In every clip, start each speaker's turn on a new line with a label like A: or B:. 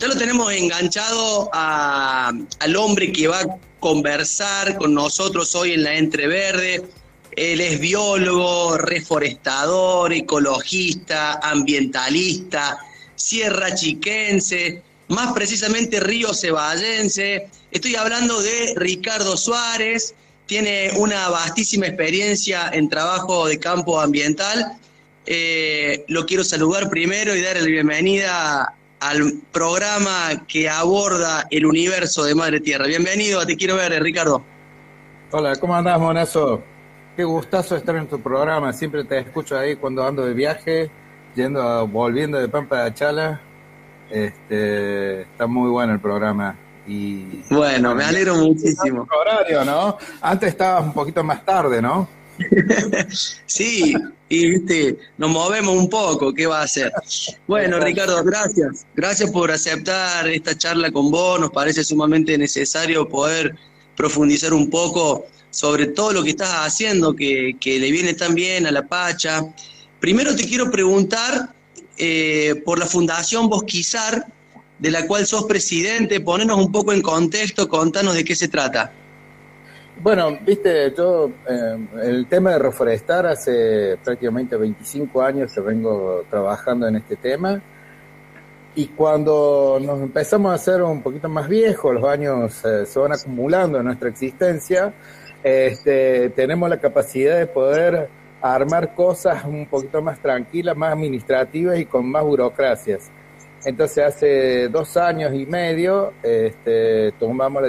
A: Ya lo tenemos enganchado al hombre que va a conversar con nosotros hoy en la Entreverde. Él es biólogo, reforestador, ecologista, ambientalista, sierra chiquense, más precisamente río ceballense. Estoy hablando de Ricardo Suárez, tiene una vastísima experiencia en trabajo de campo ambiental. Eh, lo quiero saludar primero y darle la bienvenida al programa que aborda el universo de Madre Tierra. Bienvenido, te quiero ver, Ricardo.
B: Hola, ¿cómo andás, monazo? Qué gustazo estar en tu programa. Siempre te escucho ahí cuando ando de viaje, yendo, volviendo de Pampa de Achala. Este, está muy bueno el programa. Y,
A: bueno, me alegro muchísimo.
B: Horario, ¿no? Antes estabas un poquito más tarde, ¿no?
A: sí, y viste, nos movemos un poco, ¿qué va a hacer? Bueno, Ricardo, gracias. Gracias por aceptar esta charla con vos. Nos parece sumamente necesario poder profundizar un poco sobre todo lo que estás haciendo, que, le viene tan bien a la Pacha. Primero te quiero preguntar eh, por la Fundación Bosquizar, de la cual sos presidente. Ponenos un poco en contexto, contanos de qué se trata.
B: Bueno, viste, yo eh, el tema de reforestar hace prácticamente 25 años que vengo trabajando en este tema y cuando nos empezamos a hacer un poquito más viejos, los años eh, se van acumulando en nuestra existencia, este, tenemos la capacidad de poder armar cosas un poquito más tranquilas, más administrativas y con más burocracias. Entonces hace dos años y medio este, tomamos la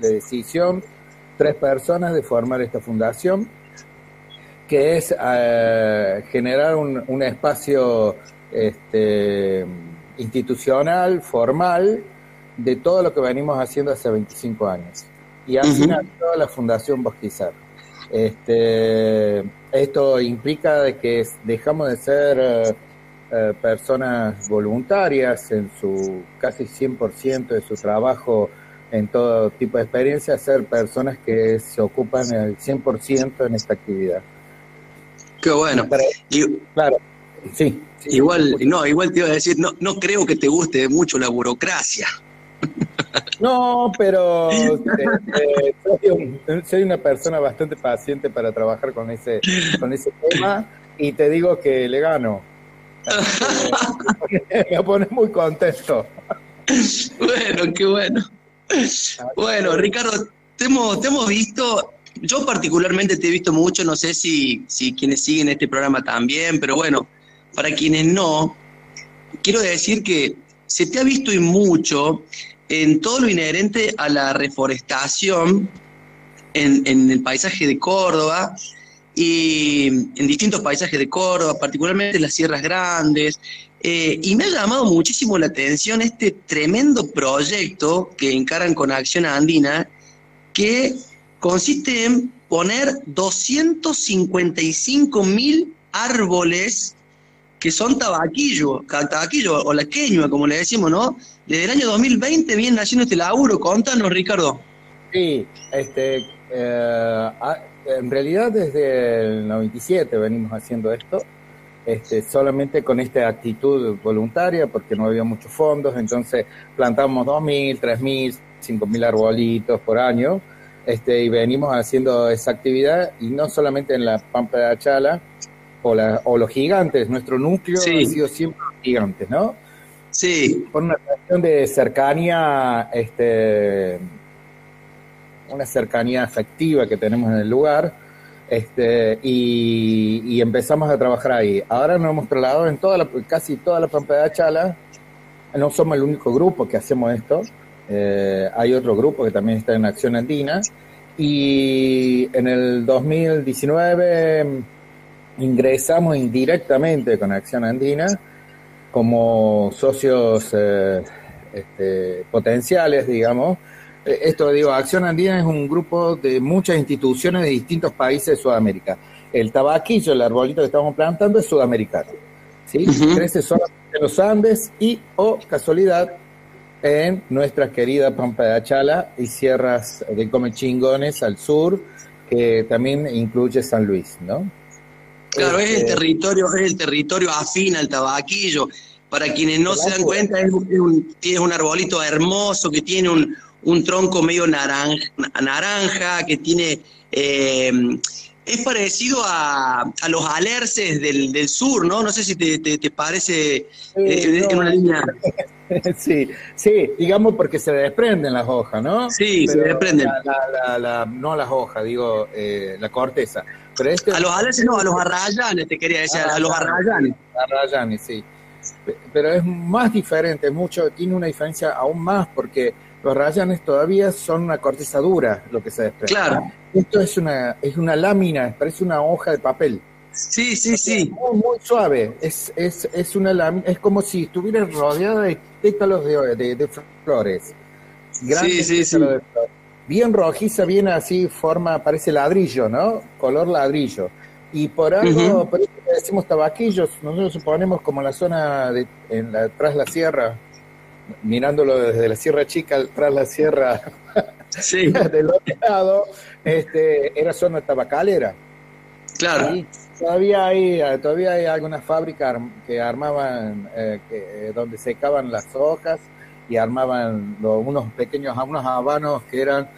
B: decisión tres personas de formar esta fundación, que es eh, generar un, espacio este, institucional, formal, de todo lo que venimos haciendo hace 25 años. Y así uh la Fundación Bosquizar. Este, esto implica de que dejamos de ser eh, eh, personas voluntarias en su casi 100% de su trabajo en todo tipo de experiencia, ser personas que se ocupan el 100% en esta actividad.
A: Qué bueno. claro, sí, Igual, no, igual te iba a decir, no, no creo que te guste mucho la burocracia.
B: No, pero eh, eh, soy, una persona bastante paciente para trabajar con ese, con ese tema y te digo que le gano. me pone muy contento.
A: Bueno, qué bueno. Bueno, Ricardo, te hemos, visto, yo particularmente te he visto mucho, no sé si, si quienes siguen este programa también, pero bueno, para quienes no, quiero decir que se te ha visto y mucho en todo lo inherente a la reforestación en, en, el paisaje de Córdoba y en distintos paisajes de Córdoba, particularmente las Sierras Grandes, eh, y me ha llamado muchísimo la atención este tremendo proyecto que encaran con Acción Andina, que consiste en poner 255 mil árboles que son tabaquillo, tabaquillo o la queñua, como le decimos, ¿no? Desde el año 2020 viene haciendo este laburo. Contanos, Ricardo.
B: Sí, este, eh, en realidad desde el 97 venimos haciendo esto. Este, solamente con esta actitud voluntaria, porque no había muchos fondos, entonces plantamos 2.000, 3.000, 5.000 arbolitos por año, este, y venimos haciendo esa actividad, y no solamente en la Pampa de Achala, o, la, o los gigantes, nuestro núcleo ha sido siempre gigantes, ¿no?
A: Sí.
B: Por una cuestión de cercanía, este, una cercanía afectiva que tenemos en el lugar, este, y, empezamos a trabajar ahí. Ahora nos hemos trasladado en toda la, casi toda la Pampa de Achala. No somos el único grupo que hacemos esto. Eh, hay otro grupo que también está en Acción Andina. Y en el 2019 ingresamos indirectamente con Acción Andina como socios eh, este, potenciales, digamos, eh, esto digo, Acción Andina es un grupo de muchas instituciones de distintos países de Sudamérica. El tabaquillo, el arbolito que estamos plantando, es sudamericano. ¿sí? Crece solamente en los Andes y, o casualidad, en nuestra querida Pampa de Achala y sierras de Comechingones al sur, que también incluye San Luis, ¿no?
A: Claro, es el este, territorio, es el territorio afín al tabaquillo. Para quienes no se dan cuenta, es un, un arbolito hermoso que tiene un, un tronco medio naranja, naranja que tiene... Eh, es parecido a, a, los alerces del, del, sur, ¿no? No sé si te, te, parece eh, en una línea...
B: Sí, sí, digamos porque se desprenden las hojas, ¿no?
A: Sí, se desprenden.
B: no las hojas, digo, eh, la corteza.
A: Pero este, a los alerces no, a los arrayanes, te quería decir, a los arrayanes.
B: Arrayanes, sí. Pero es más diferente, mucho, tiene una diferencia aún más porque los rayanes todavía son una corteza dura, lo que se desprende.
A: Claro.
B: Esto es una, es una lámina, parece una hoja de papel.
A: Sí, sí, sí.
B: Muy, muy suave. Es, es, es una lámina, es como si estuviera rodeada de pétalos de, de, flores.
A: Grandes sí, sí, sí.
B: Bien rojiza, bien así, forma, parece ladrillo, ¿no? Color ladrillo. Y por algo, por eso decimos tabaquillos, nosotros suponemos como la zona de, en la, tras la sierra, mirándolo desde la Sierra Chica tras la Sierra del otro lado, este, era zona tabacalera.
A: Claro.
B: todavía hay, todavía hay algunas fábricas que armaban, eh, que, donde secaban las hojas y armaban unos pequeños, unos habanos que eran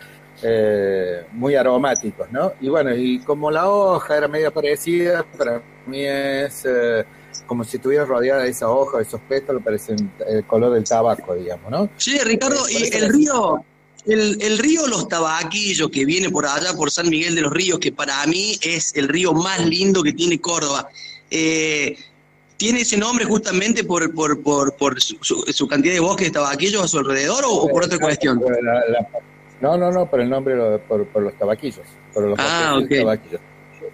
B: eh, muy aromáticos, ¿no? Y bueno, y como la hoja era medio parecida, para mí es... Eh, como si estuviera rodeada de esa hoja, de esos pétalos, parecen el color del tabaco, digamos, ¿no?
A: Sí, Ricardo, y el río, el, río Los Tabaquillos, que viene por allá, por San Miguel de los Ríos, que para mí es el río más lindo que tiene Córdoba, eh, ¿tiene ese nombre justamente por, por, por, por su, cantidad de bosques de tabaquillos a su alrededor o, por otra cuestión?
B: no, no, no, por el nombre, por, por los tabaquillos. Por los
A: ah, ok.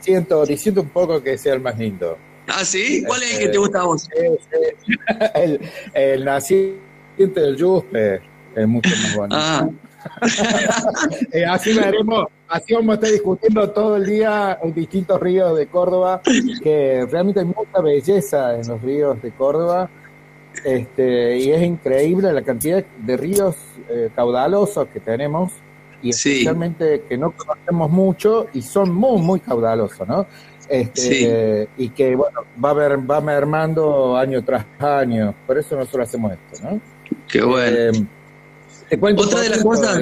B: Siento, diciendo un poco que sea el más lindo.
A: ¿Ah, sí? ¿Cuál es el que te gusta a vos?
B: el, el naciente del Yuspe es mucho más bonito. Ah. Eh, así veremos, así vamos a estar discutiendo todo el día en distintos ríos de Córdoba, que realmente hay mucha belleza en los ríos de Córdoba. Este, y es increíble la cantidad de ríos eh, caudalosos que tenemos y especialmente que no conocemos mucho y son muy, muy caudalosos, ¿no? Este, Y que, bueno, va, a ver, va mermando año tras año. Por eso nosotros hacemos esto, ¿no?
A: Qué bueno. Eh,
B: te cuento Otra de las cosas.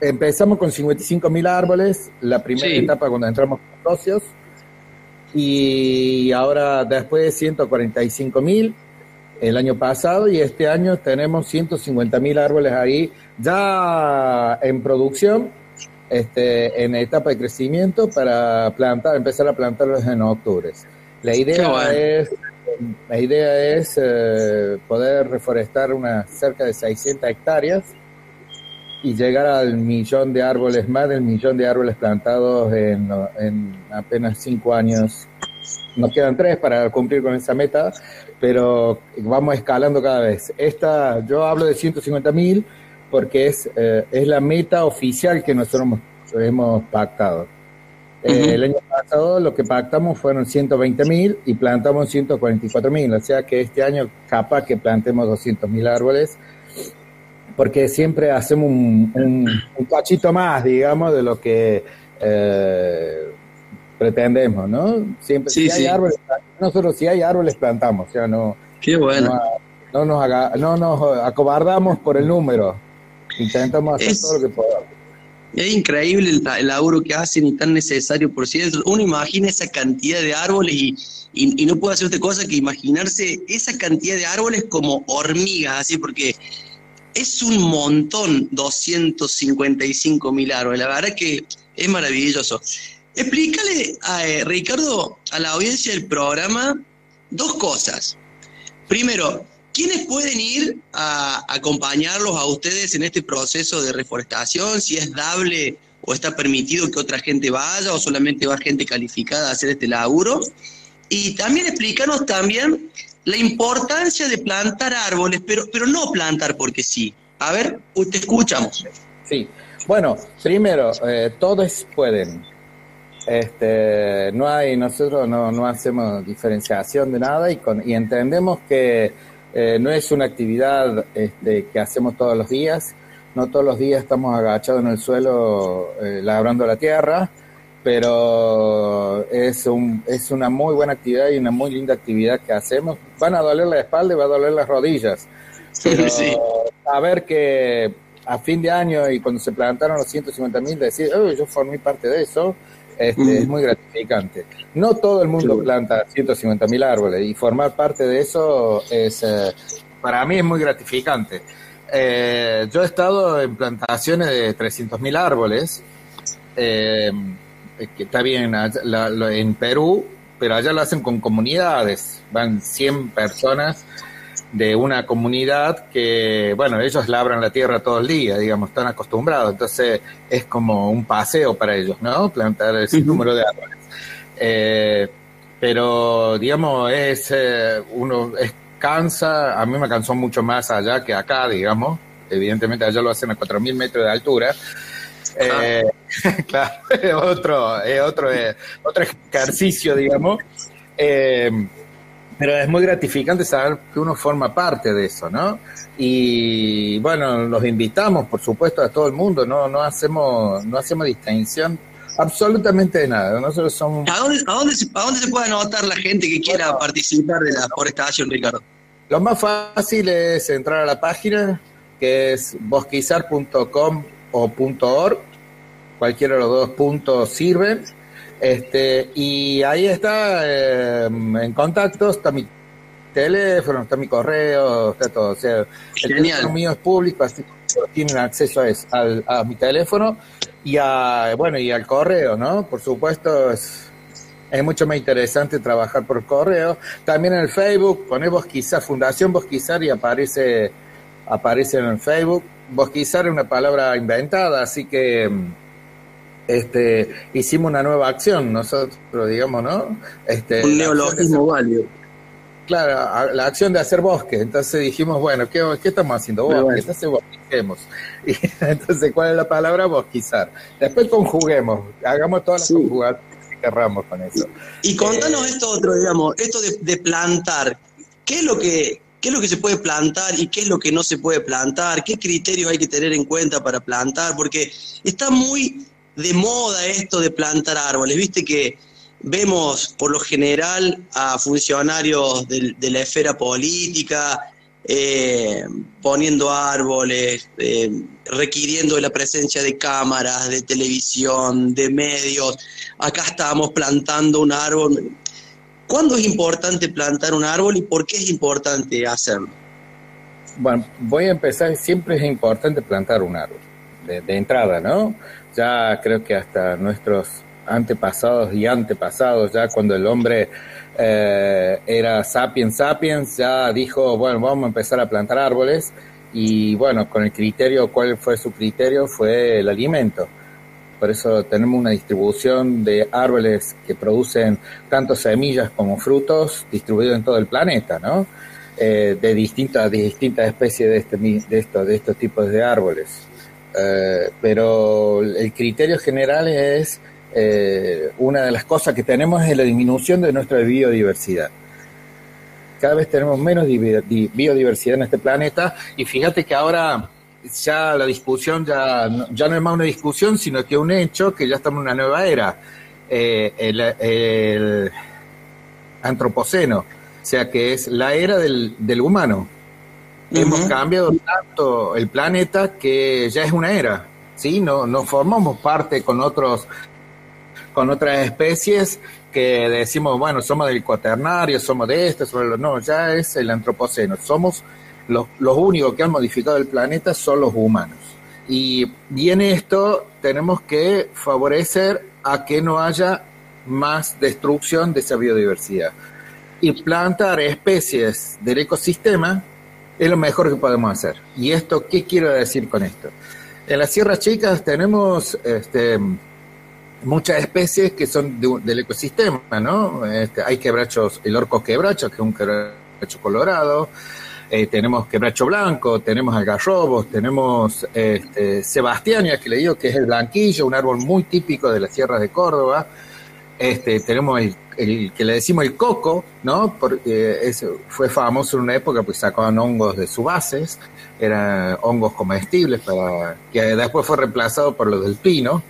B: Empezamos con 55 mil árboles, la primera etapa cuando entramos con socios, y ahora después 145 mil el año pasado, y este año tenemos 150 mil árboles ahí ya en producción este, en etapa de crecimiento para plantar, empezar a plantarlos en octubre. La idea es, la idea es eh, poder reforestar unas cerca de 600 hectáreas y llegar al millón de árboles, más del millón de árboles plantados en, en apenas cinco años. Nos quedan tres para cumplir con esa meta, pero vamos escalando cada vez. Esta, yo hablo de 150 mil porque es, eh, es la meta oficial que nosotros hemos, pactado. Eh, el año pasado lo que pactamos fueron 120 mil y plantamos 144 mil, o sea que este año capaz que plantemos 200 mil árboles, porque siempre hacemos un, un, cachito más, digamos, de lo que eh, pretendemos, ¿no? Siempre, si hay árboles, nosotros si hay árboles plantamos, o sea, no,
A: Qué bueno.
B: no, nos, haga, no nos acobardamos por el número, Intentamos hacer todo lo que podamos.
A: Es increíble el, laburo que hacen y tan necesario, por cierto. Uno imagina esa cantidad de árboles y, y, no puede hacer otra cosa que imaginarse esa cantidad de árboles como hormigas, así, porque es un montón, 255 mil árboles. La verdad que es maravilloso. Explícale, a, eh, Ricardo, a la audiencia del programa dos cosas. Primero, ¿Quiénes pueden ir a acompañarlos a ustedes en este proceso de reforestación? Si es dable o está permitido que otra gente vaya o solamente va gente calificada a hacer este laburo. Y también explícanos también la importancia de plantar árboles, pero, pero no plantar porque sí. A ver, te escuchamos.
B: Sí, bueno, primero, eh, todos pueden. Este, no hay, nosotros no, no hacemos diferenciación de nada y, con, y entendemos que eh, no es una actividad este, que hacemos todos los días, no todos los días estamos agachados en el suelo eh, labrando la tierra, pero es, un, es una muy buena actividad y una muy linda actividad que hacemos. Van a doler la espalda y va a doler las rodillas. Pero sí. a ver que a fin de año y cuando se plantaron los 150 mil, decir, oh, yo formé parte de eso, este, es muy gratificante. No todo el mundo planta 150 mil árboles y formar parte de eso es, eh, para mí es muy gratificante. Eh, yo he estado en plantaciones de 300 mil árboles, eh, que está bien en Perú, pero allá lo hacen con comunidades, van 100 personas de una comunidad que, bueno, ellos labran la tierra todo el día, digamos, están acostumbrados, entonces es como un paseo para ellos, ¿no? Plantar ese número de árboles. Eh, pero, digamos, es eh, uno es cansa, a mí me cansó mucho más allá que acá, digamos, evidentemente allá lo hacen a 4.000 metros de altura. Eh, claro, es otro, es otro, otro ejercicio, digamos. Eh, pero es muy gratificante saber que uno forma parte de eso, ¿no? Y bueno, los invitamos, por supuesto, a todo el mundo, no, no hacemos, no hacemos distinción absolutamente de nada. Nosotros somos.
A: ¿A dónde, a dónde, se, a dónde se puede anotar la gente que quiera participar de la forestación, Ricardo?
B: Lo más fácil es entrar a la página, que es bosquizar.com o .org. Cualquiera de los dos puntos sirven este, y ahí está, eh, en contacto, está mi teléfono, está mi correo, está todo. O sea, el teléfono mío es público, así que tienen acceso a, eso, a mi teléfono y a, bueno, y al correo, ¿no? Por supuesto, es, es mucho más interesante trabajar por correo. También en el Facebook, ponemos quizá Fundación Bosquizar y aparece, aparece en el Facebook. Bosquizar es una palabra inventada, así que este, hicimos una nueva acción nosotros, digamos, ¿no? Este,
A: Un neologismo válido.
B: Claro, la acción de hacer bosque. Entonces dijimos, bueno, ¿qué, qué estamos haciendo? Bosque. Entonces bosquemos. Y, entonces, ¿cuál es la palabra? Bosquizar. Después conjuguemos, hagamos todas las conjugaciones que querramos con eso.
A: Y, contanos eh, esto otro, digamos, esto de, de plantar. ¿Qué es lo que qué es lo que se puede plantar y qué es lo que no se puede plantar, qué criterios hay que tener en cuenta para plantar, porque está muy de moda esto de plantar árboles. Viste que vemos por lo general a funcionarios de, la esfera política eh, poniendo árboles, eh, requiriendo la presencia de cámaras, de televisión, de medios. Acá estamos plantando un árbol. ¿Cuándo es importante plantar un árbol y por qué es importante hacerlo?
B: Bueno, voy a empezar, siempre es importante plantar un árbol, de entrada, ¿no? ya creo que hasta nuestros antepasados y antepasados, ya cuando el hombre eh, era sapiens sapiens, ya dijo, bueno, vamos a empezar a plantar árboles y bueno, con el criterio, ¿cuál fue su criterio? Fue el alimento. Por eso tenemos una distribución de árboles que producen tanto semillas como frutos distribuidos en todo el planeta, ¿no? Eh, de distintas, distintas especies de, este, de, de estos tipos de árboles. Eh, pero el criterio general es eh, una de las cosas que tenemos es la disminución de nuestra biodiversidad. Cada vez tenemos menos biodiversidad en este planeta y fíjate que ahora ya la discusión ya, ya no es más una discusión, sino que un hecho que ya estamos en una nueva era, eh, el, antropoceno, o sea que es la era del, del humano Hemos cambiado tanto el planeta que ya es una era, ¿sí? No, no formamos parte con otros con otras especies que decimos, bueno, somos del cuaternario, somos de este, somos no, ya es el antropoceno. Somos los, los únicos que han modificado el planeta son los humanos. Y, en esto tenemos que favorecer a que no haya más destrucción de esa biodiversidad y plantar especies del ecosistema es lo mejor que podemos hacer. ¿Y esto qué quiero decir con esto? En las sierras chicas tenemos este, muchas especies que son del ecosistema, ¿no? Este, hay quebrachos, el orco quebracho, que es un quebracho colorado, eh, tenemos quebracho blanco, tenemos algarrobos, tenemos este, sebastiania, que le digo que es el blanquillo, un árbol muy típico de las sierras de Córdoba, este, tenemos el que le decimos el coco, ¿no? Porque ese fue famoso en una época, pues sacaban hongos de sus bases, eran hongos comestibles, para, que después fue reemplazado por los del pino.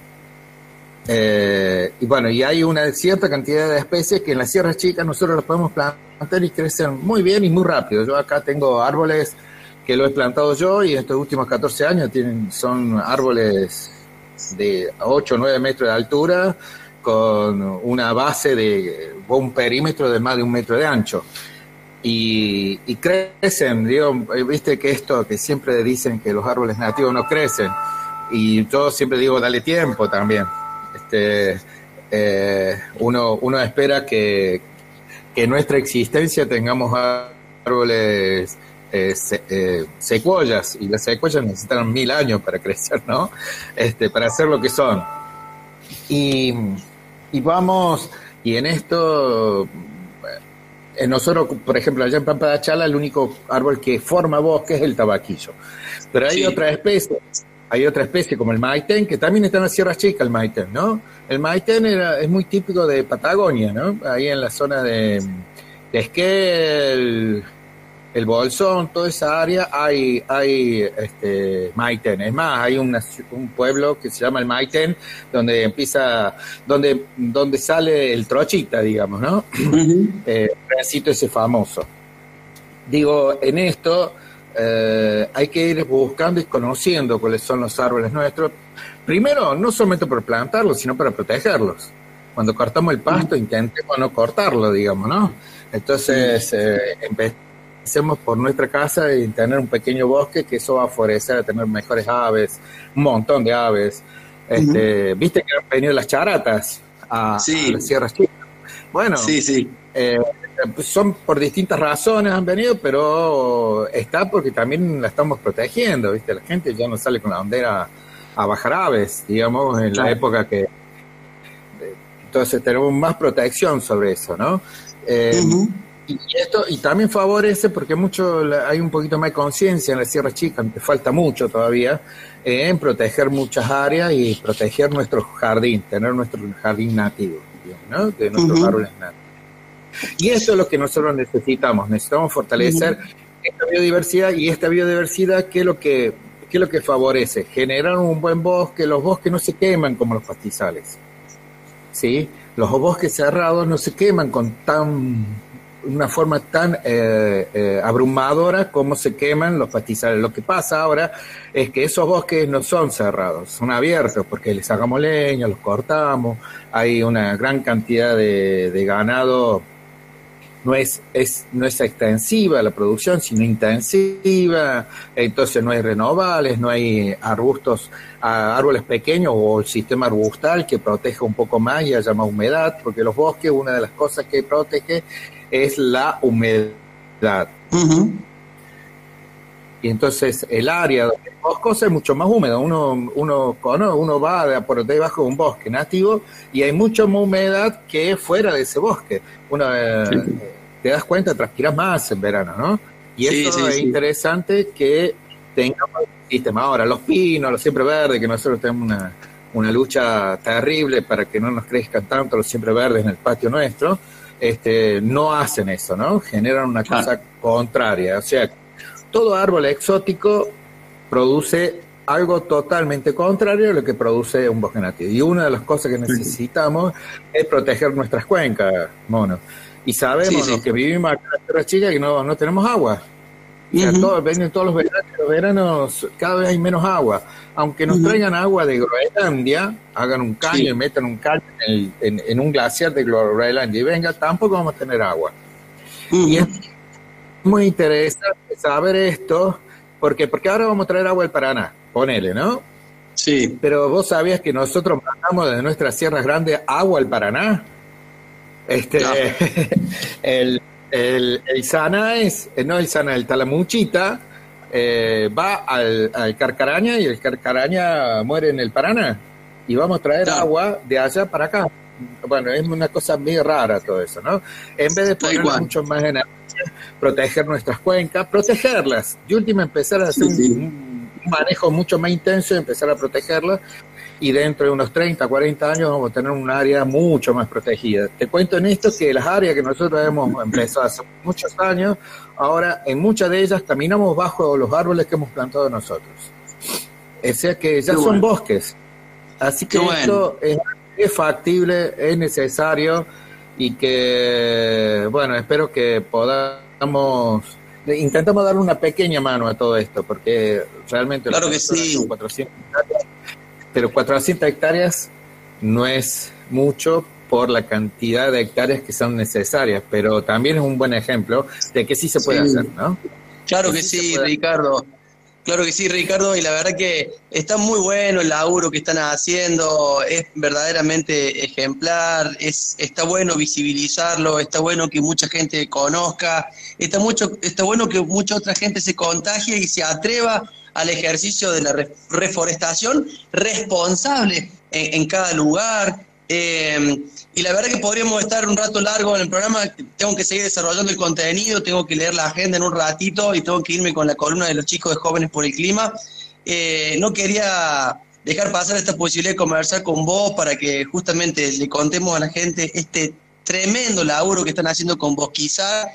B: Eh, y bueno, y hay una cierta cantidad de especies que en las sierras chicas nosotros las podemos plantar y crecen muy bien y muy rápido. Yo acá tengo árboles que lo he plantado yo y estos últimos 14 años tienen, son árboles de 8 o 9 metros de altura con una base de un perímetro de más de un metro de ancho. Y, crecen, digo, viste que esto que siempre dicen que los árboles nativos no crecen, y yo siempre digo, dale tiempo también. Este, eh, uno, uno espera que, que en nuestra existencia tengamos árboles eh, eh, secuoyas y las secuoyas necesitan mil años para crecer, ¿no? Este, para hacer lo que son. Y, y vamos, y en esto, en nosotros, por ejemplo, allá en Pampa de Chala, el único árbol que forma bosque es el tabaquillo. Pero hay otra especie hay otra especie como el maiten, que también está en la Sierra Chica, el maiten, ¿no? El maiten era, es muy típico de Patagonia, ¿no? Ahí en la zona de, de Esquel, el Bolsón, toda esa área hay, hay este, maiten. Es más, hay un pueblo que se llama el Maiten, donde empieza, donde, donde sale el trochita, digamos, ¿no? el eh, ese famoso. Digo, en esto eh, hay que ir buscando y conociendo cuáles son los árboles nuestros. Primero, no solamente por plantarlos, sino para protegerlos. Cuando cortamos el pasto, intentemos no cortarlo, digamos, ¿no? Entonces, eh, empecemos por nuestra casa y tener un pequeño bosque, que eso va a favorecer a tener mejores aves, un montón de aves. Este, Viste que han venido las charatas a, las sierras chicas. Bueno, sí, sí. Eh, son por distintas razones han venido, pero está porque también la estamos protegiendo, ¿viste? La gente ya no sale con la bandera a bajar aves, digamos, en la época que... Entonces tenemos más protección sobre eso, ¿no? Eh, y esto y también favorece porque mucho hay un poquito más de conciencia en la Sierra Chica, aunque falta mucho todavía, en proteger muchas áreas y proteger nuestro jardín, tener nuestro jardín nativo, ¿no? De nuestros árboles nativos. Y eso es lo que nosotros necesitamos, necesitamos fortalecer esta biodiversidad y esta biodiversidad, ¿qué es lo que, qué es lo que favorece? Generar un buen bosque, los bosques no se queman como los pastizales, ¿sí? Los bosques cerrados no se queman con tan una forma tan eh, eh, abrumadora como se queman los pastizales. Lo que pasa ahora es que esos bosques no son cerrados, son abiertos porque les sacamos leña, los cortamos, hay una gran cantidad de, ganado. No es, es, no es extensiva la producción, sino intensiva, entonces no hay renovables, no hay arbustos, árboles pequeños o el sistema arbustal que proteja un poco más y haya más humedad, porque los bosques, una de las cosas que protege es la humedad. Y entonces el área donde bosque es mucho más húmedo. Uno, uno, uno va por debajo de un bosque nativo y hay mucha más humedad que fuera de ese bosque. Uno, eh, te das cuenta, transpiras más en verano, ¿no? Y eso es interesante que tengamos el sistema. Ahora, los pinos, los siempre verdes, que nosotros tenemos una, una lucha terrible para que no nos crezcan tanto los siempre verdes en el patio nuestro, este, no hacen eso, ¿no? Generan una cosa contraria. O sea, todo árbol exótico produce algo totalmente contrario a lo que produce un bosque nativo. Y una de las cosas que necesitamos es proteger nuestras cuencas, mono. Y sabemos los que vivimos acá en la Tierra Chica que no, no tenemos agua. Y todos, todos los veranos, los veranos, cada vez hay menos agua. Aunque nos traigan agua de Groenlandia, hagan un caño y metan un caño en, en, un glaciar de Groenlandia y venga, tampoco vamos a tener agua. Y es muy interesante saber esto, porque porque ahora vamos a traer agua del Paraná, ponele, ¿no? Sí. Pero vos sabías que nosotros mandamos desde nuestras sierras grandes agua al Paraná. Este, el, el, el Sana es, eh, no el Sana, el Talamuchita, eh, va al, al, Carcaraña y el Carcaraña muere en el Paraná. Y vamos a traer agua de allá para acá. Bueno, es una cosa muy rara todo eso, ¿no? En vez de poner mucho más energía, proteger nuestras cuencas, protegerlas. Y última, empezar a hacer un, un, manejo mucho más intenso y empezar a protegerlas y dentro de unos 30, 40 años vamos a tener un área mucho más protegida. Te cuento en esto que las áreas que nosotros hemos empezado hace muchos años, ahora en muchas de ellas caminamos bajo los árboles que hemos plantado nosotros. O sea que ya son bosques. Así que esto es es factible, es necesario y que, bueno, espero que podamos, intentamos darle una pequeña mano a todo esto, porque realmente...
A: Claro que sí.
B: 400 pero 400 hectáreas no es mucho por la cantidad de hectáreas que son necesarias, pero también es un buen ejemplo de que sí se puede hacer, ¿no?
A: Claro que, sí, Ricardo. Claro que sí, Ricardo, y la verdad que está muy bueno el laburo que están haciendo, es verdaderamente ejemplar, es, está bueno visibilizarlo, está bueno que mucha gente conozca, está, mucho, está bueno que mucha otra gente se contagie y se atreva al ejercicio de la reforestación responsable en, cada lugar. Eh, y la verdad que podríamos estar un rato largo en el programa, tengo que seguir desarrollando el contenido, tengo que leer la agenda en un ratito y tengo que irme con la columna de los chicos de Jóvenes por el Clima. Eh, no quería dejar pasar esta posibilidad de conversar con vos para que justamente le contemos a la gente este tremendo laburo que están haciendo con vos quizá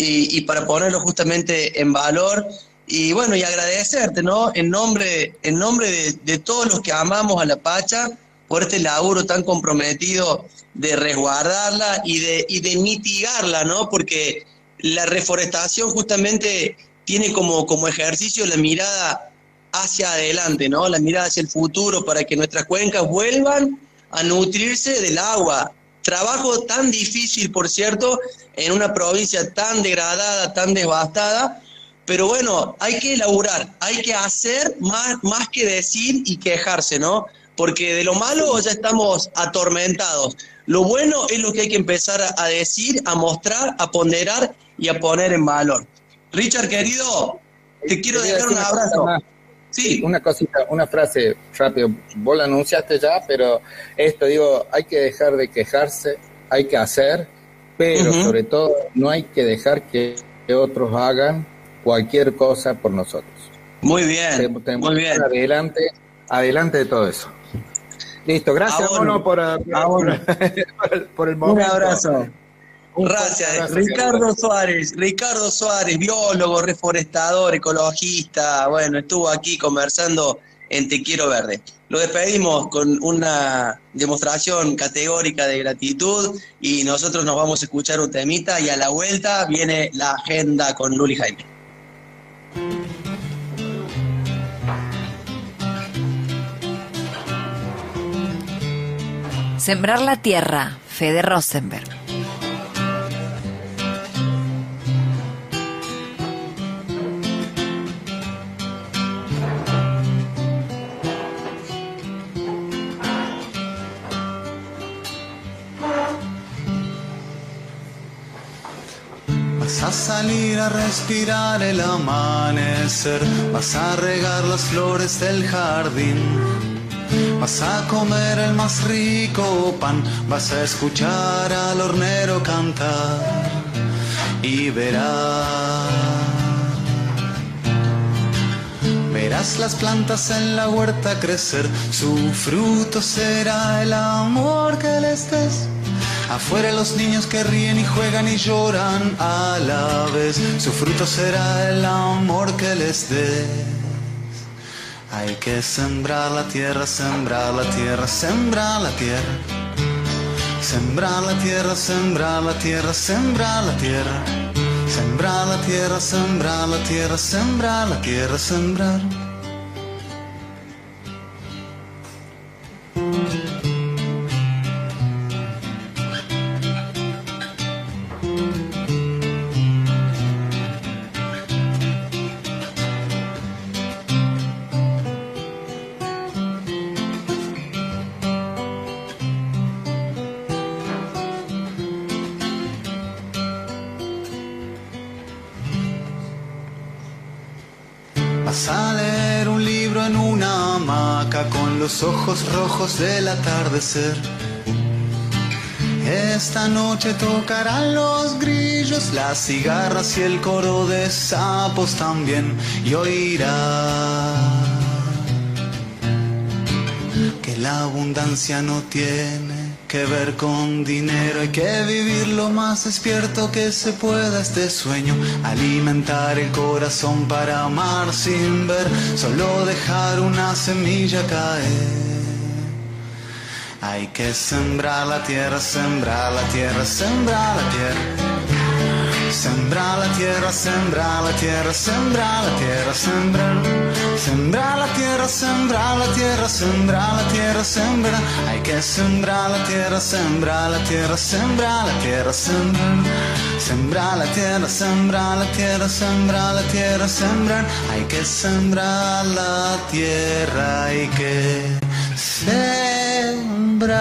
A: y, para ponerlo justamente en valor y bueno, y agradecerte, ¿no? En nombre, en nombre de, todos los que amamos a la Pacha, por este laburo tan comprometido de resguardarla y de, y de mitigarla, ¿no? Porque la reforestación justamente tiene como, como ejercicio la mirada hacia adelante, ¿no? La mirada hacia el futuro para que nuestras cuencas vuelvan a nutrirse del agua. Trabajo tan difícil, por cierto, en una provincia tan degradada, tan devastada, pero bueno, hay que elaborar, hay que hacer más, más que decir y quejarse, ¿no? porque de lo malo ya estamos atormentados. Lo bueno es lo que hay que empezar a, decir, a mostrar, a ponderar y a poner en valor. Richard, querido, te quiero dejar un abrazo.
B: Sí. Una cosita, una frase rápido. Vos la anunciaste ya, pero esto digo, hay que dejar de quejarse, hay que hacer, pero sobre todo no hay que dejar que otros hagan cualquier cosa por nosotros.
A: Muy bien, muy bien.
B: Adelante, adelante de todo eso. Listo, gracias, Mono, por, por, el momento.
A: Un abrazo. Gracias. Ricardo Suárez, Ricardo Suárez, biólogo, reforestador, ecologista, bueno, estuvo aquí conversando en Te Quiero Verde. Lo despedimos con una demostración categórica de gratitud y nosotros nos vamos a escuchar un temita y a la vuelta viene la agenda con Luli Jaime.
C: Sembrar la tierra, Fede Rosenberg.
D: Vas a salir a respirar el amanecer, vas a regar las flores del jardín Vas a comer el más rico pan, vas a escuchar al hornero cantar y verás. Verás las plantas en la huerta crecer, su fruto será el amor que les des. Afuera los niños que ríen y juegan y lloran a la vez, su fruto será el amor que les des. Hay que sembrar la tierra, sembrar la tierra, sembrar la tierra. Sembrar la tierra, sembrar la tierra, sembrar la tierra. Sembrar la tierra, sembrar la tierra, sembrar la tierra, sembrar. Ojos rojos del atardecer. Esta noche tocarán los grillos, las cigarras y el coro de sapos también y oirá que la abundancia no tiene que ver con dinero, hay que vivir lo más despierto que se pueda este sueño, alimentar el corazón para amar sin ver, solo dejar una semilla caer. Hay que sembrar la tierra, sembrar la tierra, sembrar la tierra. Sembrar la tierra, sembrar la tierra, sembrar la tierra, sembrar. Sembrar la tierra, sembrar la tierra, sembrar la tierra, sembrar. Hay que sembrar la tierra, sembrar la tierra, sembrar la tierra, sembrar. Sembrar la tierra, sembrar la tierra, sembrar la tierra, sembrar. Hay que sembrar la tierra, hay que sembrar.